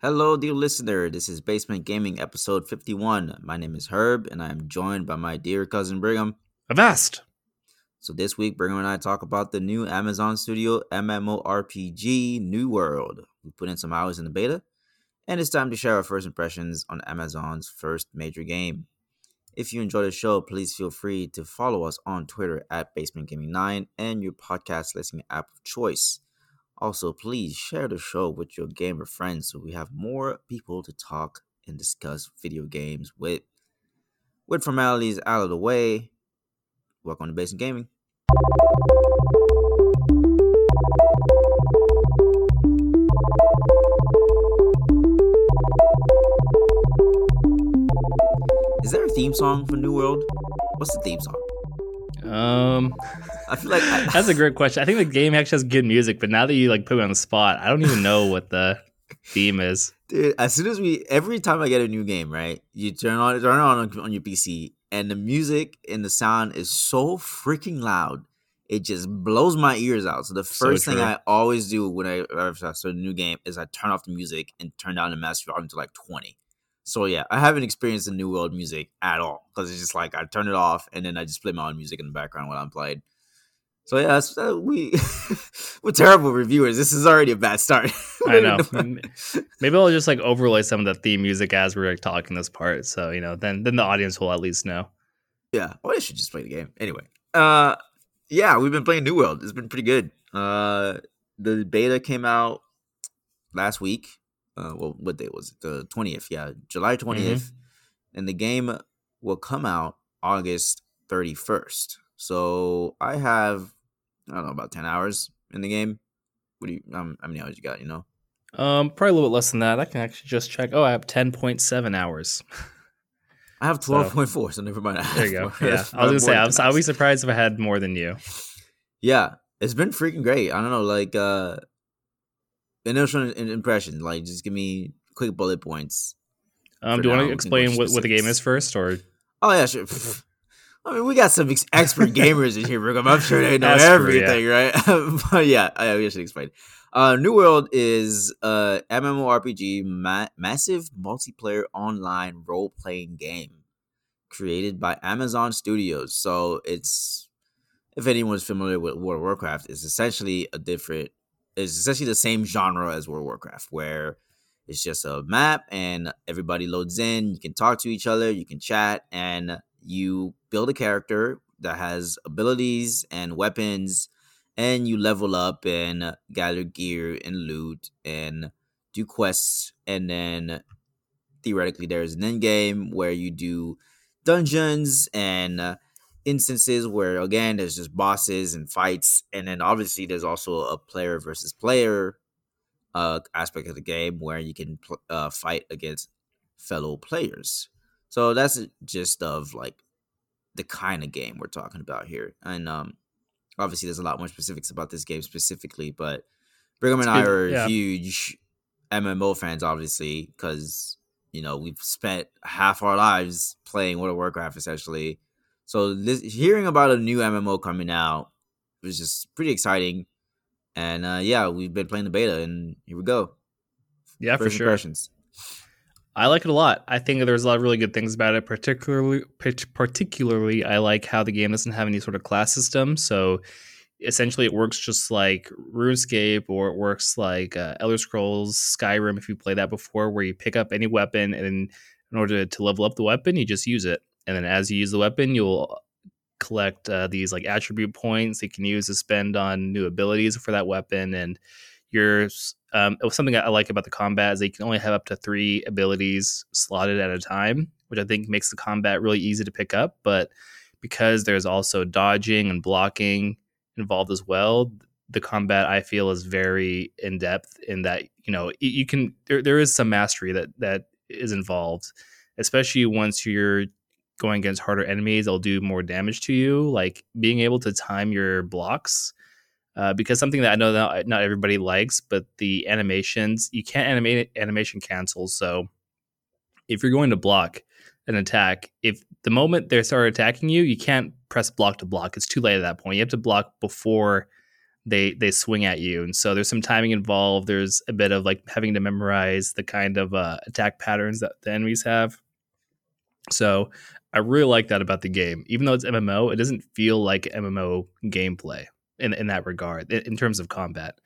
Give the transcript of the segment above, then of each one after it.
Hello, dear listener. This is Basement Gaming episode 51. My name is Herb, and I am joined by my dear cousin Brigham. Avast. So, this week, Brigham and I talk about the new Amazon Studio MMORPG New World. We put in some hours in the beta, and it's time to share our first impressions on Amazon's first major game. If you enjoy the show, please feel free to follow us on Twitter at Basement Gaming 9 and your podcast listening app of choice. Also, please share the show with your gamer friends so we have more people to talk and discuss video games with. With formalities out of the way, welcome to Basement Gaming. Is there a theme song for New World? What's the theme song? Um, I feel like I, that's a great question. I think the game actually has good music, but now that you like put me on the spot, I don't even know what the theme is. Dude, as soon as we every time I get a new game, right? You turn on turn on on your PC and the music and the sound is so freaking loud. It just blows my ears out. So the So first thing. I always do when I when I start a new game is I turn off the music and turn down the master volume to like 20. So yeah, I haven't experienced the new world music at all because it's just like I turn it off and then I just play my own music in the background while I'm playing. So yeah, uh, we we're terrible reviewers. This is already a bad start. I know. Maybe I'll just like overlay some of the theme music as we're like, talking this part, so you know, then then the audience will at least know. Yeah, or I should just play the game anyway. Uh, yeah, we've been playing New World. It's been pretty good. Uh, the beta came out last week. Uh, well, what day was it? The twentieth. Yeah, July 20th and the game will come out August thirty first. So I have I don't know about ten hours in the game. What do you? Um, how many hours you got? You know. Um, probably a little bit less than that. I can actually just check. Oh, I have ten point seven hours. I have twelve point four, so never mind. There you go. Yeah, I was gonna say I was, I'll be surprised if I had more than you. Yeah, it's been freaking great. I don't know, like uh initial impression. Like, just give me quick bullet points. Um, do you want to explain what, what the game is first, or Oh yeah, sure. I mean, we got some ex- expert gamers in here. I'm sure they know That's true, yeah. everything, right? but yeah, I, I should explain. Uh, New World is a MMORPG, ma- massive multiplayer online role playing game created by Amazon Studios. So it's, if anyone's familiar with World of Warcraft, it's essentially a different, it's essentially the same genre as World of Warcraft, where it's just a map and everybody loads in. You can talk to each other, you can chat, and you build a character that has abilities and weapons, and you level up and gather gear and loot and do quests. And then theoretically, there's an end game where you do dungeons and instances where, again, there's just bosses and fights. And then obviously, there's also a player versus player uh, aspect of the game where you can pl- uh, fight against fellow players. So that's just of like the kind of game we're talking about here. And um, obviously, there's a lot more specifics about this game specifically, but Brigham and I are yeah. huge MMO fans, obviously, because you know we've spent half our lives playing World of Warcraft essentially. So this, hearing about a new MMO coming out was just pretty exciting. And uh, yeah, we've been playing the beta, and here we go. yeah, for sure. impressions. I like it a lot. I think there's a lot of really good things about it. Particularly, particularly, I like how the game doesn't have any sort of class system. So essentially, it works just like RuneScape, or it works like uh, Elder Scrolls Skyrim. If you play that before, where you pick up any weapon, and in order to level up the weapon, you just use it, and then as you use the weapon, you'll collect uh, these like attribute points you can use to spend on new abilities for that weapon and um, it was something I like about the combat is that you can only have up to three abilities slotted at a time, which I think makes the combat really easy to pick up. But because there's also dodging and blocking involved as well, the combat I feel is very in depth in that you know you can there, there is some mastery that that is involved, especially once you're going against harder enemies. They'll do more damage to you. Like being able to time your blocks uh, because something that I know that not everybody likes, but the animations you can't animate animation cancels. So if you're going to block an attack, if the moment they start attacking you, you can't press block to block. It's too late at that point. You have to block before they they swing at you, and so there's some timing involved. There's a bit of like having to memorize the kind of uh, attack patterns that the enemies have. So I really like that about the game. Even though it's MMO, it doesn't feel like MMO gameplay in in that regard in, in terms of combat.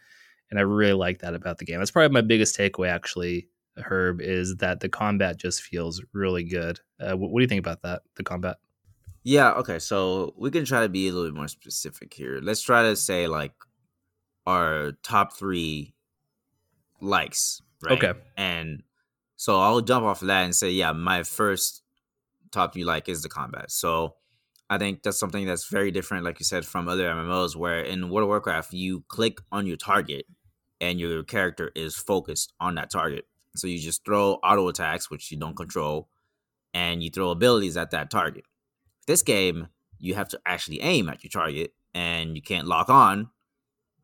And I really like that about the game. That's probably my biggest takeaway, actually, Herb, is that the combat just feels really good. Uh, what, what do you think about that? The combat? Yeah, okay. So we can try to be a little bit more specific here. Let's try to say like our top three likes, right? Okay. And so I'll jump off of that and say, yeah, my first top you like is the combat. So I think that's something that's very different, like you said, from other MMOs where in World of Warcraft you click on your target and your character is focused on that target. So you just throw auto attacks, which you don't control, and you throw abilities at that target. This game, you have to actually aim at your target and you can't lock on,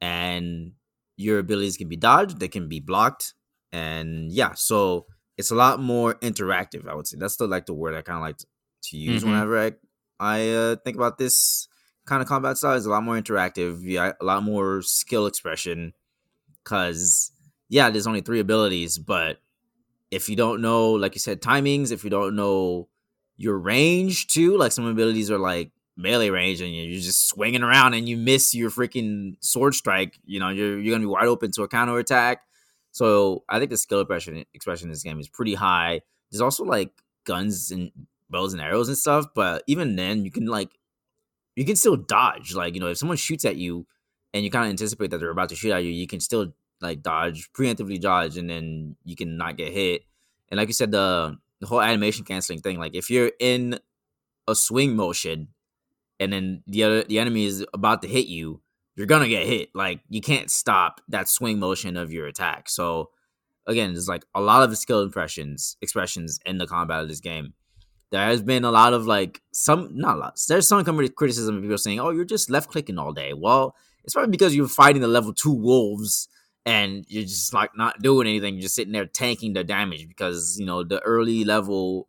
and your abilities can be dodged, they can be blocked, and yeah, so it's a lot more interactive. I would say that's the like the word I kind of like to use mm-hmm. whenever I I uh, think about this kind of combat style. It's a lot more interactive, yeah, a lot more skill expression. Cause yeah, there's only three abilities, but if you don't know, like you said, timings, if you don't know your range too, like some abilities are like melee range and you're just swinging around and you miss your freaking sword strike, you know, you're, you're gonna be wide open to a counter attack. So I think the skill expression expression in this game is pretty high. There's also like guns and bows and arrows and stuff, but even then you can like you can still dodge. Like, you know, if someone shoots at you and you kind of anticipate that they're about to shoot at you, you can still like dodge, preemptively dodge, and then you can not get hit. And like you said, the the whole animation canceling thing, like if you're in a swing motion and then the other the enemy is about to hit you, you're gonna get hit. Like you can't stop that swing motion of your attack. So again, there's like a lot of skill impressions expressions in the combat of this game. There has been a lot of like some not a lot. There's some criticism of people saying, "Oh, you're just left clicking all day." Well, it's probably because you're fighting the level two wolves and you're just like not doing anything, you're just sitting there tanking the damage because you know the early level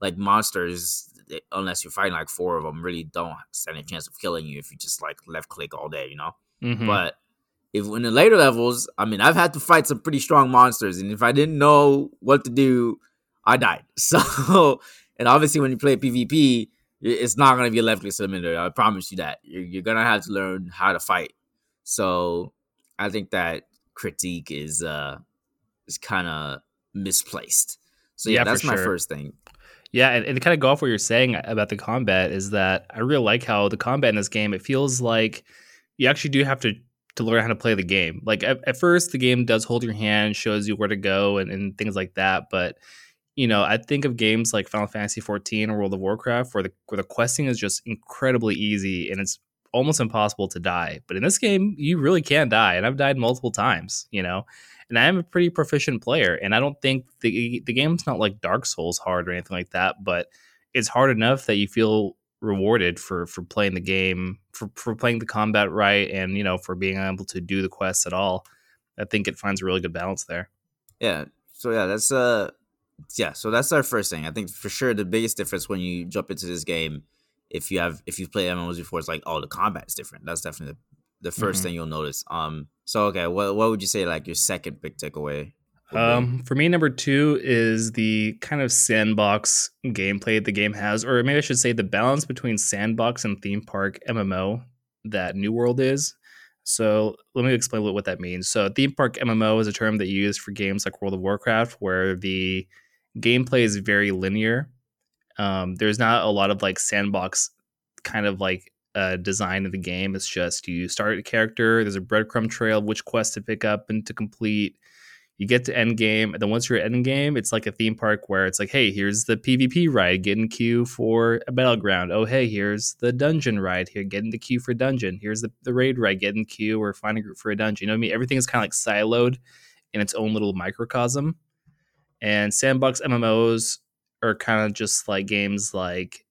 like monsters, unless you're fighting like four of them, really don't stand a chance of killing you if you just like left click all day, you know. Mm-hmm. But if in the later levels, I mean, I've had to fight some pretty strong monsters, and if I didn't know what to do, I died. So, and obviously, when you play PvP, it's not gonna be a left click cylinder. I promise you that. You're, you're gonna have to learn how to fight. So, I think that critique is uh is kind of misplaced. So yeah, yeah that's my sure. first thing. Yeah, and, and kind of go off what you're saying about the combat is that I really like how the combat in this game it feels like you actually do have to to learn how to play the game. Like at, at first, the game does hold your hand, shows you where to go, and, and things like that. But you know, I think of games like Final Fantasy 14 or World of Warcraft where the where the questing is just incredibly easy and it's almost impossible to die. But in this game, you really can die, and I've died multiple times. You know, and I am a pretty proficient player, and I don't think the the game's not like Dark Souls hard or anything like that, but it's hard enough that you feel rewarded for for playing the game, for for playing the combat right, and you know for being able to do the quests at all. I think it finds a really good balance there. Yeah. So yeah, that's uh yeah, so that's our first thing. I think for sure the biggest difference when you jump into this game if you have if you've played MMOs before, it's like oh the combat is different. That's definitely the, the 1st mm-hmm. thing you'll notice. Um, so okay, what what would you say like your second big takeaway? Um, for me, number two is the kind of sandbox gameplay the game has, or maybe I should say the balance between sandbox and theme park MMO that New World is. So let me explain what, what that means. So theme park MMO is a term that you use for games like World of Warcraft, where the gameplay is very linear um, there's not a lot of like sandbox kind of like uh, design of the game. It's just you start a character, there's a breadcrumb trail of which quest to pick up and to complete. You get to end game, and then once you're at end game, it's like a theme park where it's like, hey, here's the PvP ride, get in queue for a battleground. Oh, hey, here's the dungeon ride here, get in the queue for dungeon. Here's the, the raid ride, get in queue or find a group for a dungeon. You know what I mean? Everything is kind of like siloed in its own little microcosm. And sandbox MMOs are kind of just like games like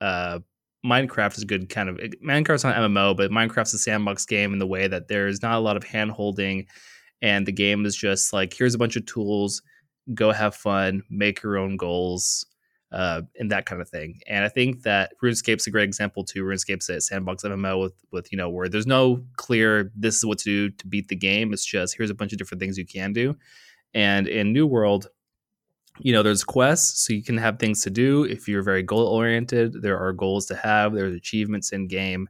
uh, Minecraft is a good kind of Minecraft's not MMO, but Minecraft's a sandbox game in the way that there's not a lot of hand holding, and the game is just like here's a bunch of tools, go have fun, make your own goals. uh, and that kind of thing. And I think that RuneScape's a great example too. RuneScape's a sandbox MMO with with you know where there's no clear this is what to do to beat the game. It's just here's a bunch of different things you can do. And in New World, you know, there's quests, so you can have things to do. If you're very goal oriented, there are goals to have. There's achievements in game,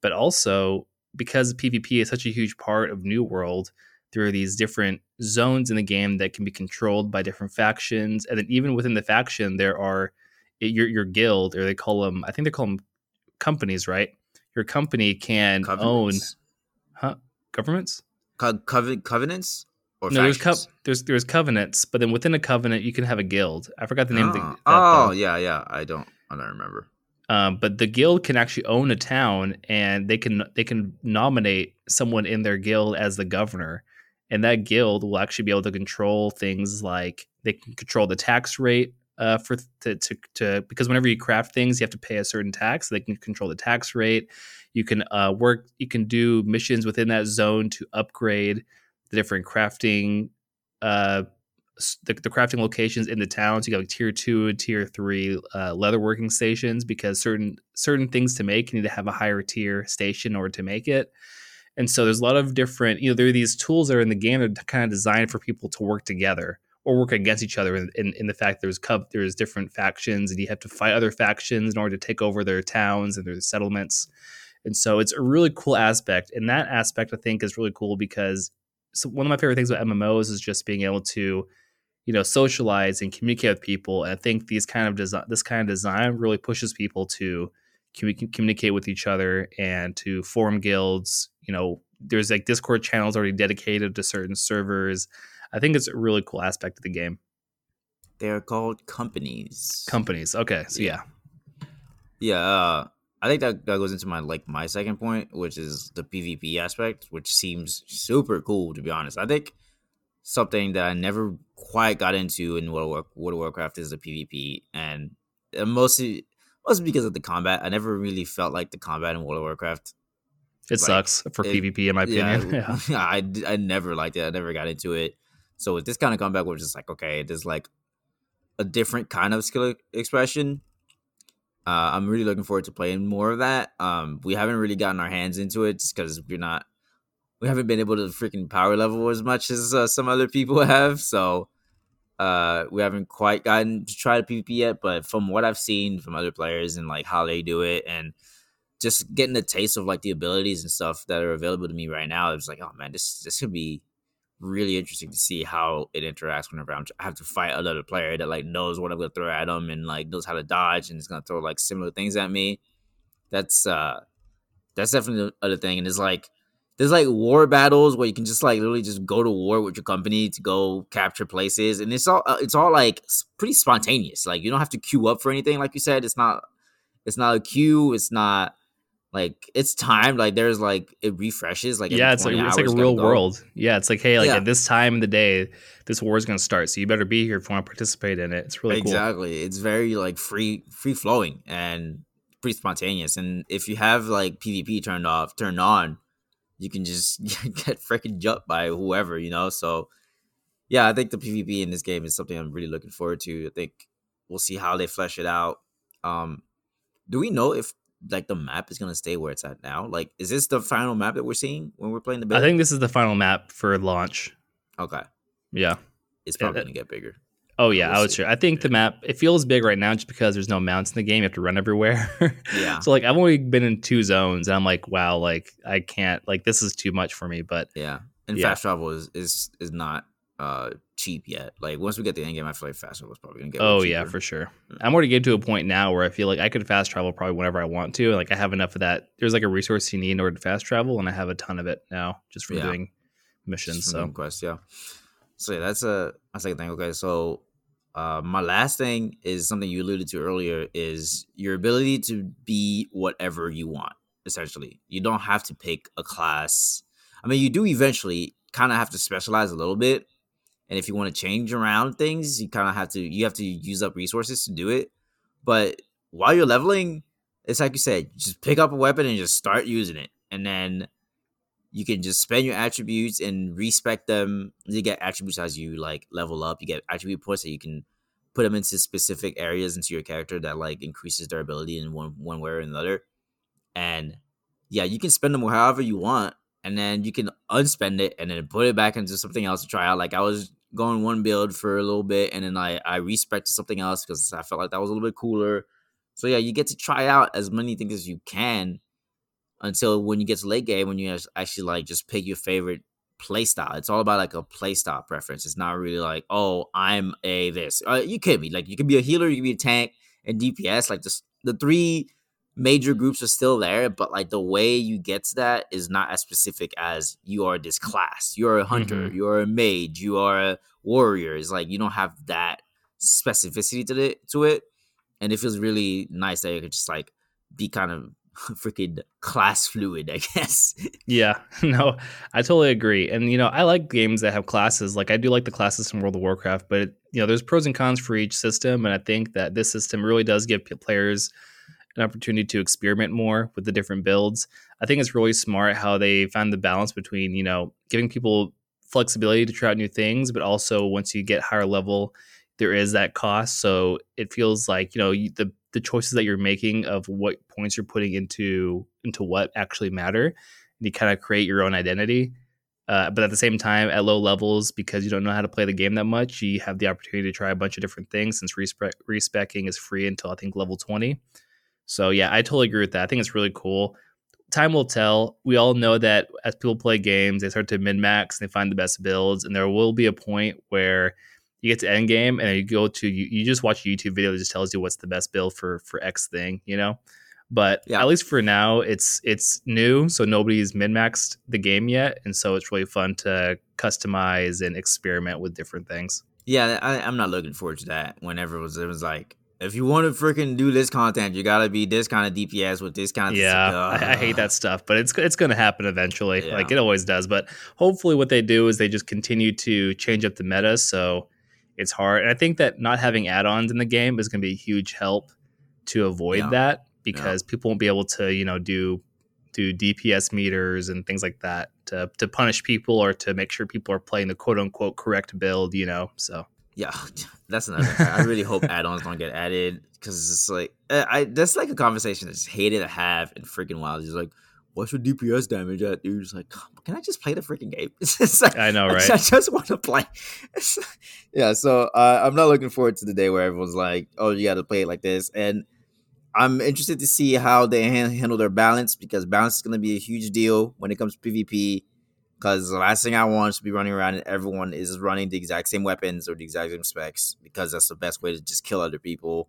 but also because PvP is such a huge part of New World, there are these different zones in the game that can be controlled by different factions, and then even within the faction, there are your your guild, or they call them, I think they call them companies, right? Your company can own, huh? Governments? Co- coven- covenants? Or no, there's, co- there's there's covenants, but then within a covenant, you can have a guild. I forgot the name oh. of the. That, oh yeah, yeah. I don't. I don't remember. Um, but the guild can actually own a town, and they can they can nominate someone in their guild as the governor, and that guild will actually be able to control things like they can control the tax rate uh, for to, to, to because whenever you craft things, you have to pay a certain tax. So they can control the tax rate. You can uh, work. You can do missions within that zone to upgrade the different crafting. Uh, the, the, crafting locations in the towns. You got like tier two and tier three uh, leatherworking stations because certain certain things to make you need to have a higher tier station in order to make it. And so there's a lot of different, you know, there are these tools that are in the game that are kind of designed for people to work together or work against each other in, in, in the fact there's there's different factions and you have to fight other factions in order to take over their towns and their settlements. And so it's a really cool aspect. And that aspect I think is really cool because so one of my favorite things about MMOs is just being able to, you know, socialize and communicate with people. And I think these kind of design, this kind of design really pushes people to communicate with each other and to form guilds. You know, there's like Discord channels already dedicated to certain servers. I think it's a really cool aspect of the game. They're called companies. Companies. Okay. So yeah. Yeah. Uh, I think that, that goes into my like my second point, which is the PvP aspect, which seems super cool to be honest. I think something that I never quite got into in World of, World of Warcraft is the PvP, and mostly mostly because of the combat. I never really felt like the combat in World of Warcraft. It like, sucks for it, PvP, in my opinion. Yeah, yeah. I I never liked it. I never got into it. So with this kind of combat, we're just like, okay, there's like a different kind of skill expression. Uh, I'm really looking forward to playing more of that. Um, we haven't really gotten our hands into it because we're not, we haven't been able to freaking power level as much as uh, some other people have. So uh, we haven't quite gotten to try the PvP yet. But from what I've seen from other players and like how they do it, and just getting a taste of like the abilities and stuff that are available to me right now, it's like, oh man, this this could be really interesting to see how it interacts whenever I'm, I have to fight another player that like knows what I'm gonna throw at them and like knows how to dodge and is gonna throw like similar things at me. That's uh that's definitely the other thing. And it's like there's like war battles where you can just like literally just go to war with your company to go capture places, and it's all uh, it's all like pretty spontaneous. Like you don't have to queue up for anything. Like you said, it's not it's not a queue. It's not like it's timed like there's like it refreshes like yeah it's like it's like a real world yeah it's like hey like yeah. at this time of the day this war is going to start so you better be here if you want to participate in it it's really cool. exactly cool. it's very like free free flowing and pretty spontaneous and if you have like pvp turned off turned on you can just get freaking jumped by whoever you know so yeah i think the pvp in this game is something i'm really looking forward to i think we'll see how they flesh it out um do we know if like the map is gonna stay where it's at now? Like, is this the final map that we're seeing when we're playing the? Beta? I think this is the final map for launch. Okay. Yeah. It's probably it, gonna get bigger. Oh yeah, we'll I would sure. I think yeah. the map it feels big right now just because there's no mounts in the game. You have to run everywhere. yeah. So like I've only been in two zones, and I'm like, wow, like I can't like this is too much for me. But yeah, and yeah. fast travel is is is not uh cheap yet. Like once we get the end game, I feel like fast travel is probably gonna get. Oh yeah, for sure. Mm. I'm already getting to a point now where I feel like I could fast travel probably whenever I want to. Like I have enough of that. There's like a resource you need in order to fast travel, and I have a ton of it now just from yeah. doing missions. so quest, yeah. So yeah, that's a my second thing. Okay, so uh, my last thing is something you alluded to earlier is your ability to be whatever you want. Essentially, you don't have to pick a class. I mean, you do eventually kind of have to specialize a little bit, and if you want to change around things you kind of have to you have to use up resources to do it but while you're leveling it's like you said just pick up a weapon and just start using it and then you can just spend your attributes and respec them you get attributes as you like level up you get attribute points that you can put them into specific areas into your character that like increases their ability in one one way or another. And yeah, you can spend them however you want, and then you can unspend it and then put it back into something else to try out. Like I was going one build for a little bit, and then I I respec to something else because I felt like that was a little bit cooler. So yeah, you get to try out as many things as you can until when you get to late game when you actually like just pick your favorite play style. It's all about like a play style preference. It's not really like, oh, I'm a this. Uh, you could be like you could be a healer, you could be a tank and DPS. Like just the three major groups are still there, but like the way you get to that is not as specific as you are this class. You're a hunter, mm-hmm. you're a mage, you are a warrior. It's like you don't have that specificity to it to it. And it feels really nice that you could just like be kind of freaking class fluid, I guess. yeah, no, I totally agree. And you know, I like games that have classes. Like I do like the classes from World of Warcraft, but it, you know, there's pros and cons for each system, and I think that this system really does give players an opportunity to experiment more with the different builds. I think it's really smart how they found the balance between, you know, giving people flexibility to try out new things, but also once you get higher level, there is that cost. So it feels like, you know, the the choices that you're making of what points you're putting into into what actually matter. And you kind of create your own identity. Uh, but at the same time, at low levels, because you don't know how to play the game that much, you have the opportunity to try a bunch of different things since respec- respecking is free until I think level 20. So yeah, I totally agree with that. I think it's really cool. Time will tell. We all know that as people play games, they start to min max and they find the best builds, and there will be a point where you get to end game and you go to you, you just watch a YouTube video that just tells you what's the best build for for X thing, you know. But yeah. at least for now, it's it's new, so nobody's min maxed the game yet, and so it's really fun to customize and experiment with different things. Yeah, I, am not looking forward to that. Whenever it was, it was like if you want to freaking do this content, you gotta be this kind of DPS with this kind of. Yeah, uh, I, I, hate that stuff, but it's it's gonna happen eventually, yeah. like it always does. But hopefully, what they do is they just continue to change up the meta, so it's hard. And I think that not having add-ons in the game is gonna be a huge help to avoid yeah. that because yeah. people won't be able to, you know, do do DPS meters and things like that to to punish people or to make sure people are playing the quote unquote correct build, you know. So yeah, that's another. I really hope add-ons don't get added because it's like eh, I that's like a conversation that's hated to have in freaking wild. He's like, "What's your DPS damage at?" Dude, it's like, "Can I just play the freaking game?" It's like, I know, right? I, I just want to play. yeah, so uh, I'm not looking forward to the day where everyone's like, "Oh, you got to play it like this," and I'm interested to see how they handle their balance because balance is going to be a huge deal when it comes to PvP because the last thing I want is to be running around and everyone is running the exact same weapons or the exact same specs because that's the best way to just kill other people.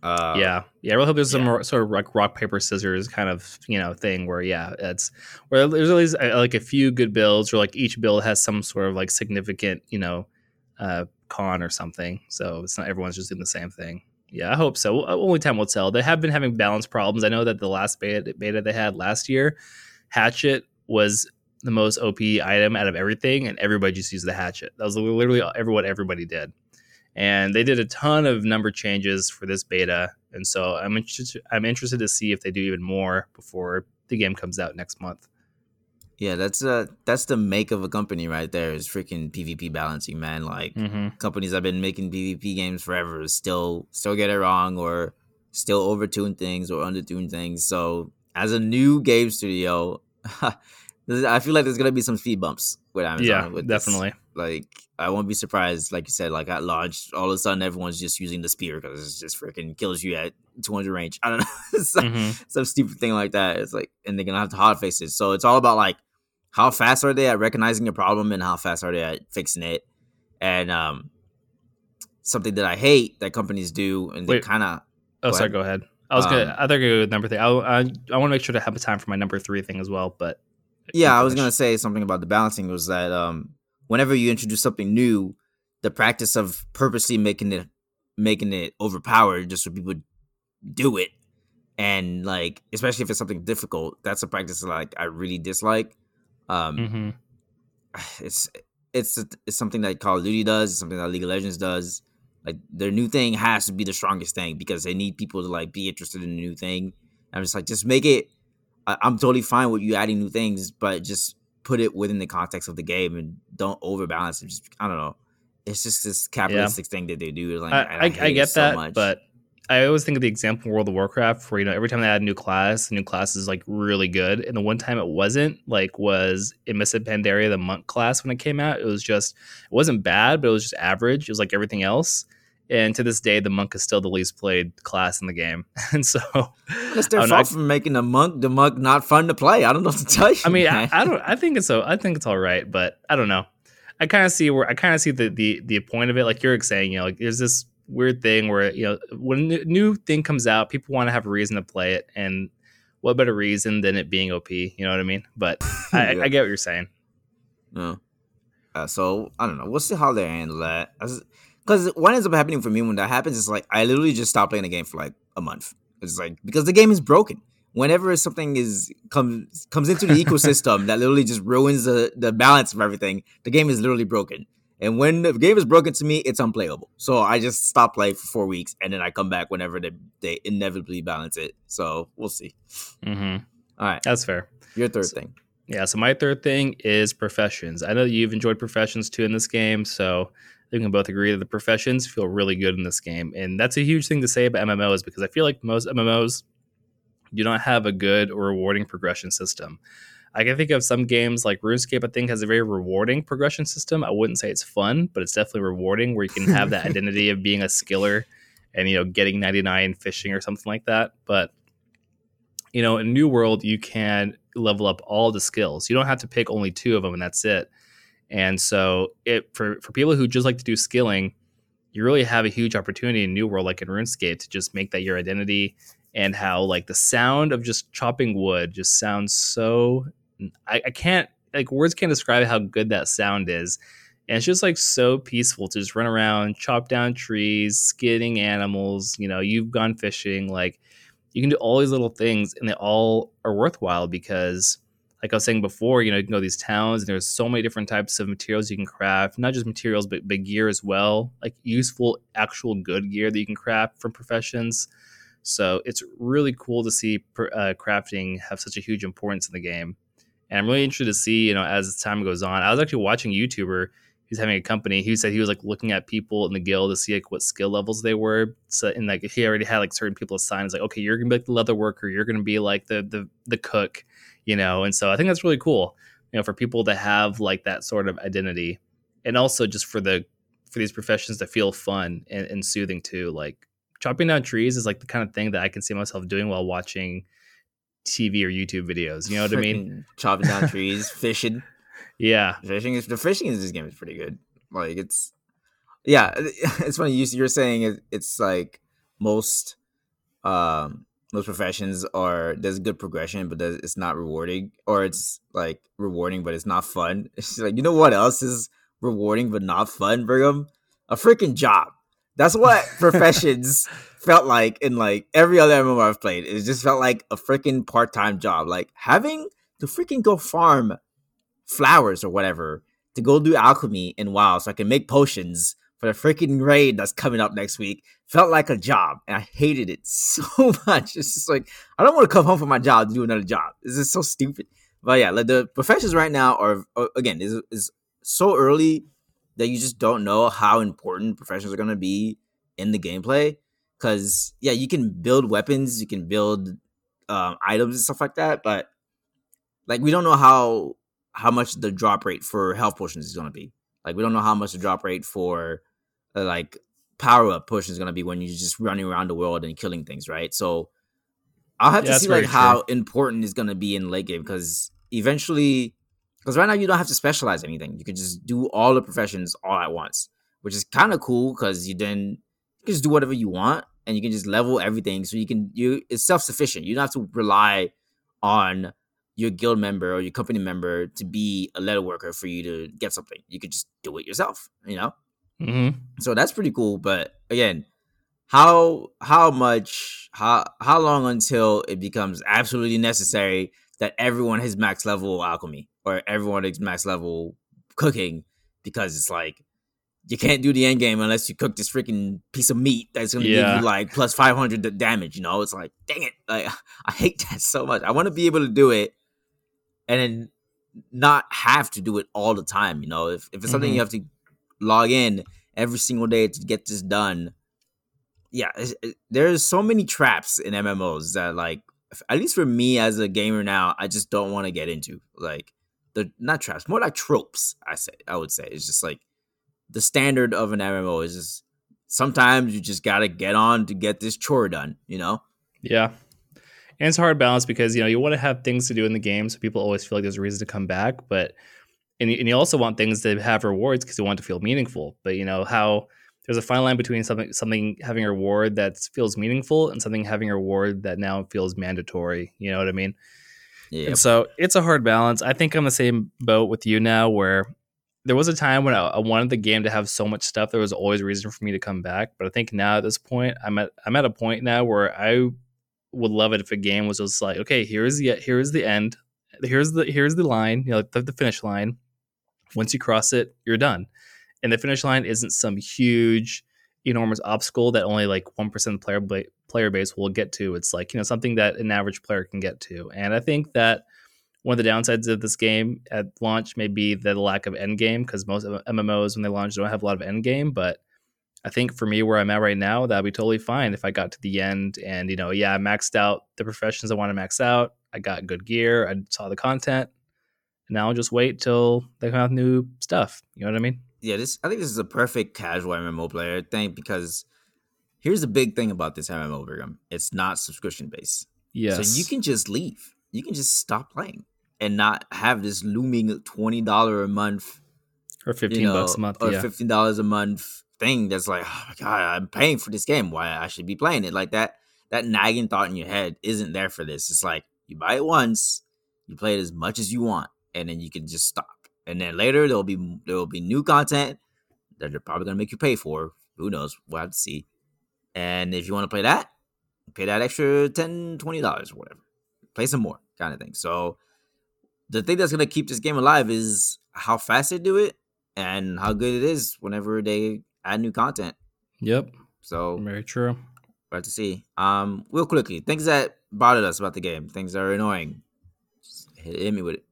Uh, yeah, yeah. I really hope there's yeah. some sort of like rock paper scissors kind of you know thing where yeah, it's where there's always uh, like a few good builds or like each build has some sort of like significant you know uh, con or something. So it's not everyone's just doing the same thing. Yeah, I hope so. Only time will tell. They have been having balance problems. I know that the last beta, beta they had last year, Hatchet was the most OP item out of everything, and everybody just used the hatchet. That was literally every, what everybody did. And they did a ton of number changes for this beta, and so I'm interested. I'm interested to see if they do even more before the game comes out next month. Yeah, that's uh that's the make of a company right there is freaking PvP balancing, man. Like mm-hmm. companies have been making PvP games forever still still get it wrong or still overtune things or undertune things. So as a new game studio, I feel like there's gonna be some speed bumps with Amazon. Yeah, with definitely. This. Like I won't be surprised, like you said, like at launch, all of a sudden everyone's just using the spear because it just freaking kills you at 200 range. I don't know, some, mm-hmm. some stupid thing like that. It's like, and they're gonna have to hotfix it. So it's all about like how fast are they at recognizing a problem and how fast are they at fixing it. And um, something that I hate that companies do, and they kind of. Oh, sorry. Ahead. Go ahead. I was um, gonna. I think I go with number three. I I, I want to make sure to have a time for my number three thing as well, but yeah, I was gonna say something about the balancing was that um, whenever you introduce something new, the practice of purposely making it making it overpowered just so people do it, and like especially if it's something difficult, that's a practice like I really dislike. Um, mm-hmm. It's it's it's something that Call of Duty does, something that League of Legends does. Like their new thing has to be the strongest thing because they need people to like be interested in the new thing. I'm just like, just make it I, am totally fine with you adding new things, but just put it within the context of the game and don't overbalance it. Just I don't know. it's just this capitalistic yeah. thing that they do. Like I, I, I, get that, so but I always think of the example World of Warcraft, where you know every time they add a new class, the new class is like really good, and the one time it wasn't, like was in Mists of Pandaria, the monk class when it came out. It was just it wasn't bad, but it was just average. It was like everything else. And to this day, the monk is still the least played class in the game, and so it's their fault for making the monk the monk not fun to play. I don't know what to tell you. I mean, I, I, don't. I think it's so. I think it's all right, but I don't know. I kind of see where I kind of see the, the the point of it. Like you're saying, you know, like there's this weird thing where you know when a new thing comes out, people want to have a reason to play it, and what better reason than it being OP? You know what I mean? But I, yeah. I, get what you're saying. No. Uh, so I don't know. We'll see how they handle that. Because what ends up happening for me when that happens is like I literally just stop playing the game for like a month. It's like because the game is broken. Whenever something is comes comes into the ecosystem that literally just ruins the, the balance of everything, the game is literally broken. And when the game is broken to me, it's unplayable. So I just stop playing for four weeks, and then I come back whenever they, they inevitably balance it. So we'll see. Mm-hmm. All right, that's fair. Your third so, thing. Yeah. So my third thing is professions. I know you've enjoyed professions too in this game, so we can both agree that the professions feel really good in this game, and that's a huge thing to say about MMOs because I feel like most MMOs do not have a good or rewarding progression system. I can think of some games like RuneScape, I think has a very rewarding progression system. I wouldn't say it's fun, but it's definitely rewarding where you can have that identity of being a skiller and, you know, getting 99 fishing or something like that. But, you know, in New World, you can level up all the skills. You don't have to pick only two of them and that's it. And so it for, for people who just like to do skilling, you really have a huge opportunity in New World, like in RuneScape, to just make that your identity and how like the sound of just chopping wood just sounds so I, I can't like words can't describe how good that sound is. And it's just like so peaceful to just run around, chop down trees, skinning animals. You know, you've gone fishing. Like you can do all these little things, and they all are worthwhile because, like I was saying before, you know, you can go to these towns, and there's so many different types of materials you can craft. Not just materials, but, but gear as well. Like useful, actual good gear that you can craft from professions. So it's really cool to see uh, crafting have such a huge importance in the game. And I'm really interested to see, you know, as time goes on. I was actually watching a YouTuber who's having a company. He said he was like looking at people in the guild to see like what skill levels they were. So and like he already had like certain people assigned. It's like, okay, you're gonna be like the leather worker, you're gonna be like the the the cook, you know. And so I think that's really cool, you know, for people to have like that sort of identity, and also just for the for these professions to feel fun and, and soothing too. Like chopping down trees is like the kind of thing that I can see myself doing while watching TV or YouTube videos. You know what I mean? Chopping down trees, fishing. Yeah, fishing is the fishing in this game is pretty good. Like it's, yeah, it's funny. You, you're saying it's like most, um, most professions are there's good progression, but it's not rewarding, or it's like rewarding, but it's not fun. It's like you know what else is rewarding but not fun, Brigham? A freaking job. That's what professions felt like in like every other MMO I've played. It just felt like a freaking part time job. Like having to freaking go farm flowers or whatever to go do alchemy in WoW so I can make potions for the freaking raid that's coming up next week felt like a job and I hated it so much. It's just like I don't want to come home from my job to do another job. This is so stupid. But yeah, like the professions right now are uh, again is is so early that you just don't know how important professions are going to be in the gameplay. Because yeah, you can build weapons, you can build um, items and stuff like that, but like we don't know how how much the drop rate for health potions is going to be. Like we don't know how much the drop rate for Uh, like power up potions is going to be when you're just running around the world and killing things, right? So I'll have yeah, to see like true. how important it's going to be in late game because eventually because right now you don't have to specialize anything. You can just do all the professions all at once, which is kind of cool because you then you can just do whatever you want and you can just level everything. So you can you it's self sufficient. You don't have to rely on your guild member or your company member to be a leather worker for you to get something. You could just do it yourself. You know. Mm-hmm. So that's pretty cool. But again, how how much how how long until it becomes absolutely necessary that everyone has max level alchemy or everyone is max level cooking because it's like you can't do the end game unless you cook this freaking piece of meat that's gonna yeah. give you like plus 500 damage you know it's like dang it like i hate that so much i want to be able to do it and then not have to do it all the time you know if, if it's something mm-hmm. you have to log in every single day to get this done. Yeah, it, there's so many traps in MMOs that like at least for me as a gamer now, I just don't want to get into. Like the not traps, more like tropes. I say I would say it's just like the standard of an MMO is just sometimes you just gotta get on to get this chore done. You know? Yeah. And it's a hard balance because you know you want to have things to do in the game, so people always feel like there's a reason to come back. But and, and you also want things to have rewards because you want to feel meaningful. But you know how there's a fine line between something something having a reward that feels meaningful and something having a reward that now feels mandatory. You know what I mean? Yeah. And so it's a hard balance. I think I'm the same boat with you now, where there was a time when I, I, wanted the game to have so much stuff. There was always a reason for me to come back. But I think now at this point, I'm at I'm at a point now where I would love it if a game was just like, okay, here's the here's the end, here's the here's the line, you know, the, the finish line. Once you cross it, you're done. And the finish line isn't some huge, enormous obstacle that only like one of percent player player base will get to. It's like you know something that an average player can get to. And I think that one of the downsides of this game at launch may be the lack of end game because most MMOs when they launch don't have a lot of end game. But I think for me where I'm at right now, that'd be totally fine if I got to the end and you know, yeah, I maxed out the professions I want to max out. I got good gear. I saw the content. And now I'll just wait till they come out with new stuff. You know what I mean? Yeah, this I think this is a perfect casual MMO player thing because here's the big thing about this MMO program. It's not subscription based. Yes. So you can just leave. You can just stop playing and not have this looming twenty dollar a month or fifteen you know, bucks a month or yeah. fifteen dollars a month thing that's like, oh my god, I'm paying for this game. Why I should be playing it like that? That nagging thought in your head isn't there for this. It's like you buy it once, you play it as much as you want, and then you can just stop. And then later there'll be there will be new content that they're probably gonna make you pay for. Who knows? We'll have to see. And if you want to play that, pay that extra 10 20 dollars or whatever. Play some more kind of thing. So the thing that's gonna keep this game alive is how fast they do it and how good it is whenever they add new content. Yep. So very true. We'll have to see. Um, real quickly, things that bothered us about the game, things that are annoying. Just hit, hit me with it.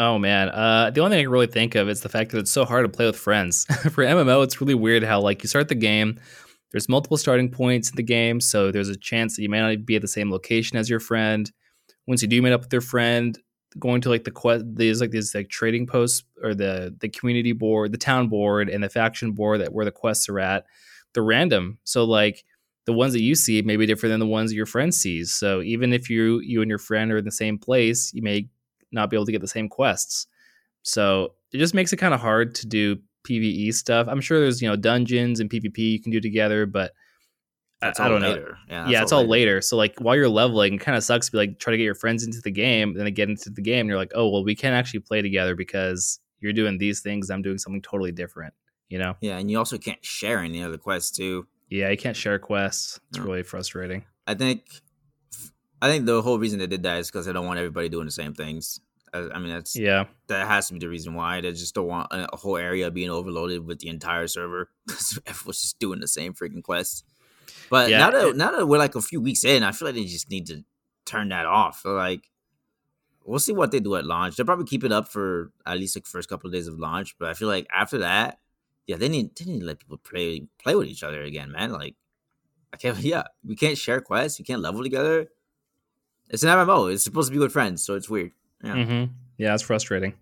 Oh man, uh, the only thing I can really think of is the fact that it's so hard to play with friends. For MMO, it's really weird how like you start the game, there's multiple starting points in the game, so there's a chance that you may not be at the same location as your friend. Once you do meet up with your friend, going to like the quest there's like these like trading posts or the the community board the town board and the faction board that where the quests are at they're random so like the ones that you see may be different than the ones your friend sees so even if you you and your friend are in the same place you may not be able to get the same quests so it just makes it kind of hard to do pve stuff i'm sure there's you know dungeons and pvp you can do together but I, I, don't later. know. Yeah, yeah it's all, later. later. So like while you're leveling, it kind of sucks to be like try to get your friends into the game, then they get into the game, and you're like, oh well, we can't actually play together because you're doing these things, I'm doing something totally different. You know? Yeah, and you also can't share any of the quests too. Yeah, you can't share quests. It's no. really frustrating. I think, I think the whole reason they did that is because they don't want everybody doing the same things. I, I mean, that's yeah, that has to be the reason why they just don't want a, whole area being overloaded with the entire server because everyone's just doing the same freaking quests. But yeah, now that now that we're like a few weeks in, I feel like they just need to turn that off. like, we'll see what they do at launch. They'll probably keep it up for at least like first couple of days of launch. But I feel like after that, yeah, they need they need to let people play play with each other again, man. Like, I can't. Yeah, we can't share quests. We can't level together. It's an MMO. It's supposed to be with friends, so it's weird. Yeah, mm-hmm. yeah, it's frustrating.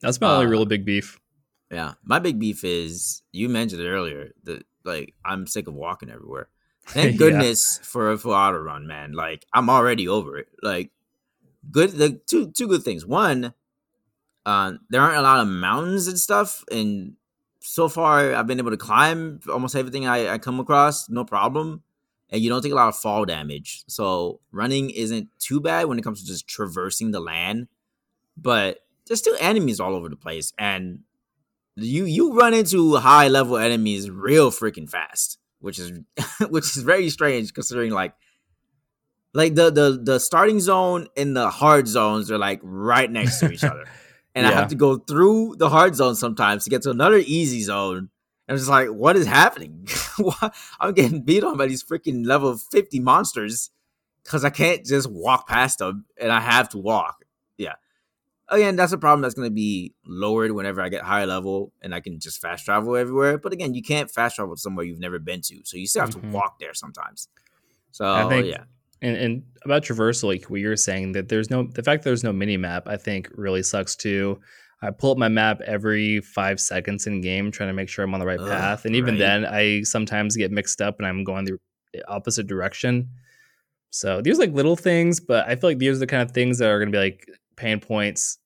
That's my uh, only real big beef. Yeah, my big beef is you mentioned it earlier. That like I'm sick of walking everywhere. Thank goodness yeah. for for auto run, man. Like I'm already over it. Like good the two two good things. One, uh, there aren't a lot of mountains and stuff, and so far I've been able to climb almost everything I, I come across, no problem. And you don't take a lot of fall damage. So running isn't too bad when it comes to just traversing the land. But there's still enemies all over the place. And you you run into high level enemies real freaking fast, which is which is very strange considering like like the the the starting zone and the hard zones are like right next to each other. And yeah. I have to go through the hard zone sometimes to get to another easy zone. And I'm just like, what is happening? I'm getting beat on by these freaking level 50 monsters because I can't just walk past them and I have to walk. Yeah. again, that's a problem that's going to be lowered whenever I get higher level and I can just fast travel everywhere. But again, you can't fast travel somewhere you've never been to, so you still have Mhm. to walk there sometimes. So I think- yeah, And, and about traversal, like what you're saying, that there's no the fact that there's no mini map, I think really sucks too. I pull up my map every five seconds in game, trying to make sure I'm on the right Ugh, path, and even right. then, I sometimes get mixed up and I'm going the opposite direction. So there's like little things, but I feel like these are the kind of things that are going to be like pain points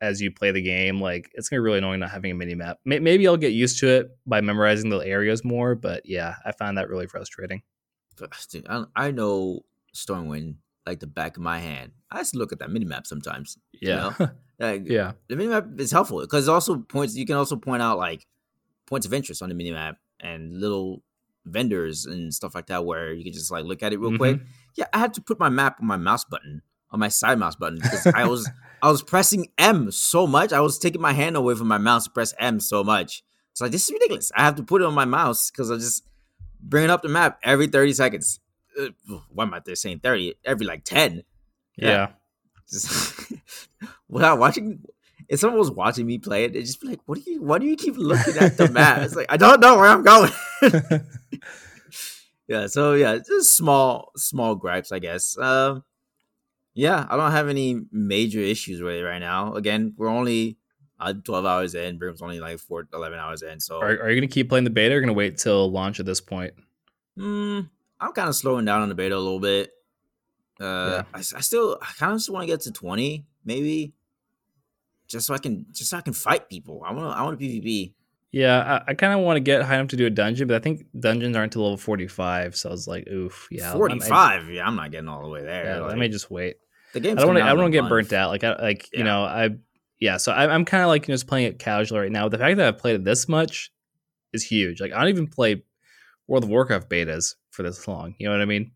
as you play the game. Like it's gonna be really annoying not having a mini map. Maybe I'll get used to it by memorizing the areas more, but yeah, I find that really frustrating. Dude, I know Stormwind like the back of my hand. I just look at that mini map sometimes. you Yeah, know? Like, yeah, the mini map is helpful because also points. You can also point out like points of interest on the mini map and little vendors and stuff like that where you can just like look at it real quick. Mhm. Yeah, I had to put my map on my mouse button on my side mouse button because I was I was pressing M so much. I was taking my hand away from my mouse to press M so much. It's like this is ridiculous. I have to put it on my mouse because I just bringing up the map every thirty seconds. Uh, why am I there saying thirty? Every like ten. yeah. Yeah. Just without watching. If someone was watching me play it, they'd just be like, "What do you? Why do you keep looking at the map?" It's like I don't know where I'm going. yeah. So yeah, just small, small gripes, I guess. Um, yeah, I don't have any major issues with it right now. Again, we're only uh, 12 hours in. Brim's only like four, 11 hours in. So Are, are you going to keep playing the beta or going to wait till launch at this point? Mm, I'm kind of slowing down on the beta a little bit. Uh, Yeah. I, I still, I kind of just want to get to 20, maybe, just so I can, just so I can fight people. I want, to, I want a PvP. Yeah, I, I kind of want to get high enough to do a dungeon, but I think dungeons aren't to level 45. So I was like, oof, yeah. I- I- 45. yeah, I'm not getting all the way there. yeah, like, I may just wait. the game. I don't want to. I don't want to get burnt out. Like, I, like Yeah. you know, I yeah. So I, I'm kind of like you know, just playing it casually right now. The fact that I've played it this much is huge. Like I don't even play World of Warcraft betas for this long. You know what I mean?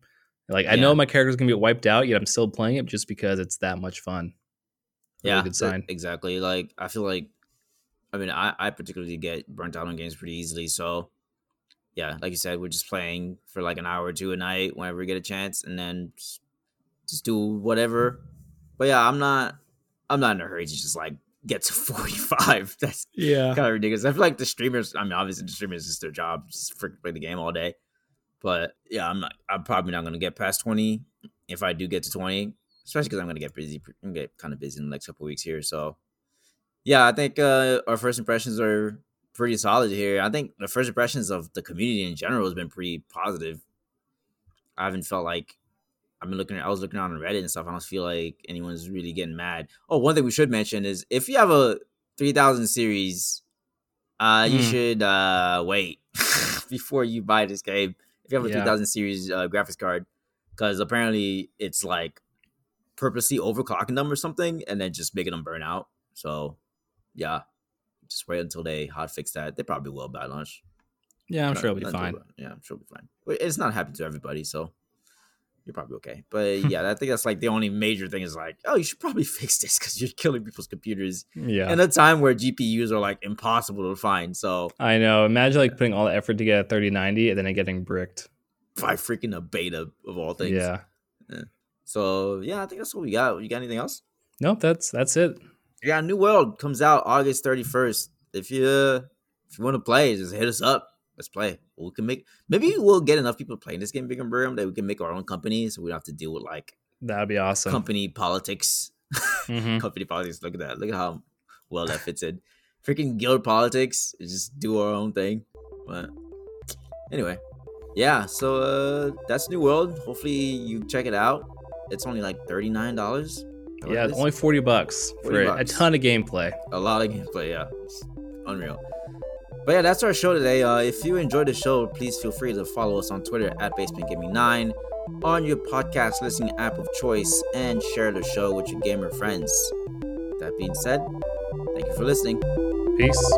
Like I know my character's gonna get wiped out, yet I'm still playing it just because it's that much fun. Really Yeah, good sign. exactly. Like I feel like, I mean, I, I particularly get burnt out on games pretty easily. So, yeah, like you said, we're just playing for like an hour or two a night whenever we get a chance, and then just, just do whatever. But yeah, I'm not, I'm not in a hurry to just like get to 45. That's Yeah. kind of ridiculous. I feel like the streamers. I mean, obviously the streamers is their job, just freaking play the game all day. But yeah, I'm not. I'm probably not gonna get past 20 if I do get to 20 especially because I'm gonna get busy. I'm get kind of busy in the next couple weeks here. So, yeah, I think uh, our first impressions are pretty solid here. I think the first impressions of the community in general has been pretty positive. I haven't felt like I've been looking. I was looking around on Reddit and stuff. I don't feel like anyone's really getting mad. Oh, one thing we should mention is if you have a 3000 series, uh, you Hmm. should uh wait before you buy this game. If you have a Yeah. 3000 series uh, graphics card, because apparently it's like purposely overclocking them or something, and then just making them burn out. So, yeah, just wait until they hot fix that. They probably will by launch. Yeah, I'm Not- sure it'll be fine. Yeah, I'm sure it'll be fine. It's not happening to everybody, so you're probably okay. But yeah, I think that's like the only major thing is like, oh, you should probably fix this because you're killing people's computers Yeah. in a time where GPUs are like impossible to find. So I know. Imagine like putting all the effort to get a 3090 and then it getting bricked. by freaking a beta of all things. Yeah. So yeah, I think that's what we got. You got anything else? Nope, that's that's it. Yeah, New World comes out August 31st. If you if you want to play, just hit us up. Let's play. We can make maybe we'll get enough people playing this game, Big Brim, that we can make our own company, so we don't have to deal with like That'd be awesome. company politics. Mhm. company politics. Look at that. Look at how well that fits in. Freaking guild politics. Just do our own thing. But anyway, yeah. So uh that's New World. Hopefully you check it out. It's only like thirty nine dollars. Yeah, only 40 bucks 40 for bucks. a ton of gameplay. a lot of gameplay. Yeah, it's unreal. But yeah, that's our show today. Uh, if you enjoyed the show, please feel free to follow us on Twitter at Basement Gaming Nine, on your podcast listening app of choice, and share the show with your gamer friends. That being said, thank you for listening. Peace.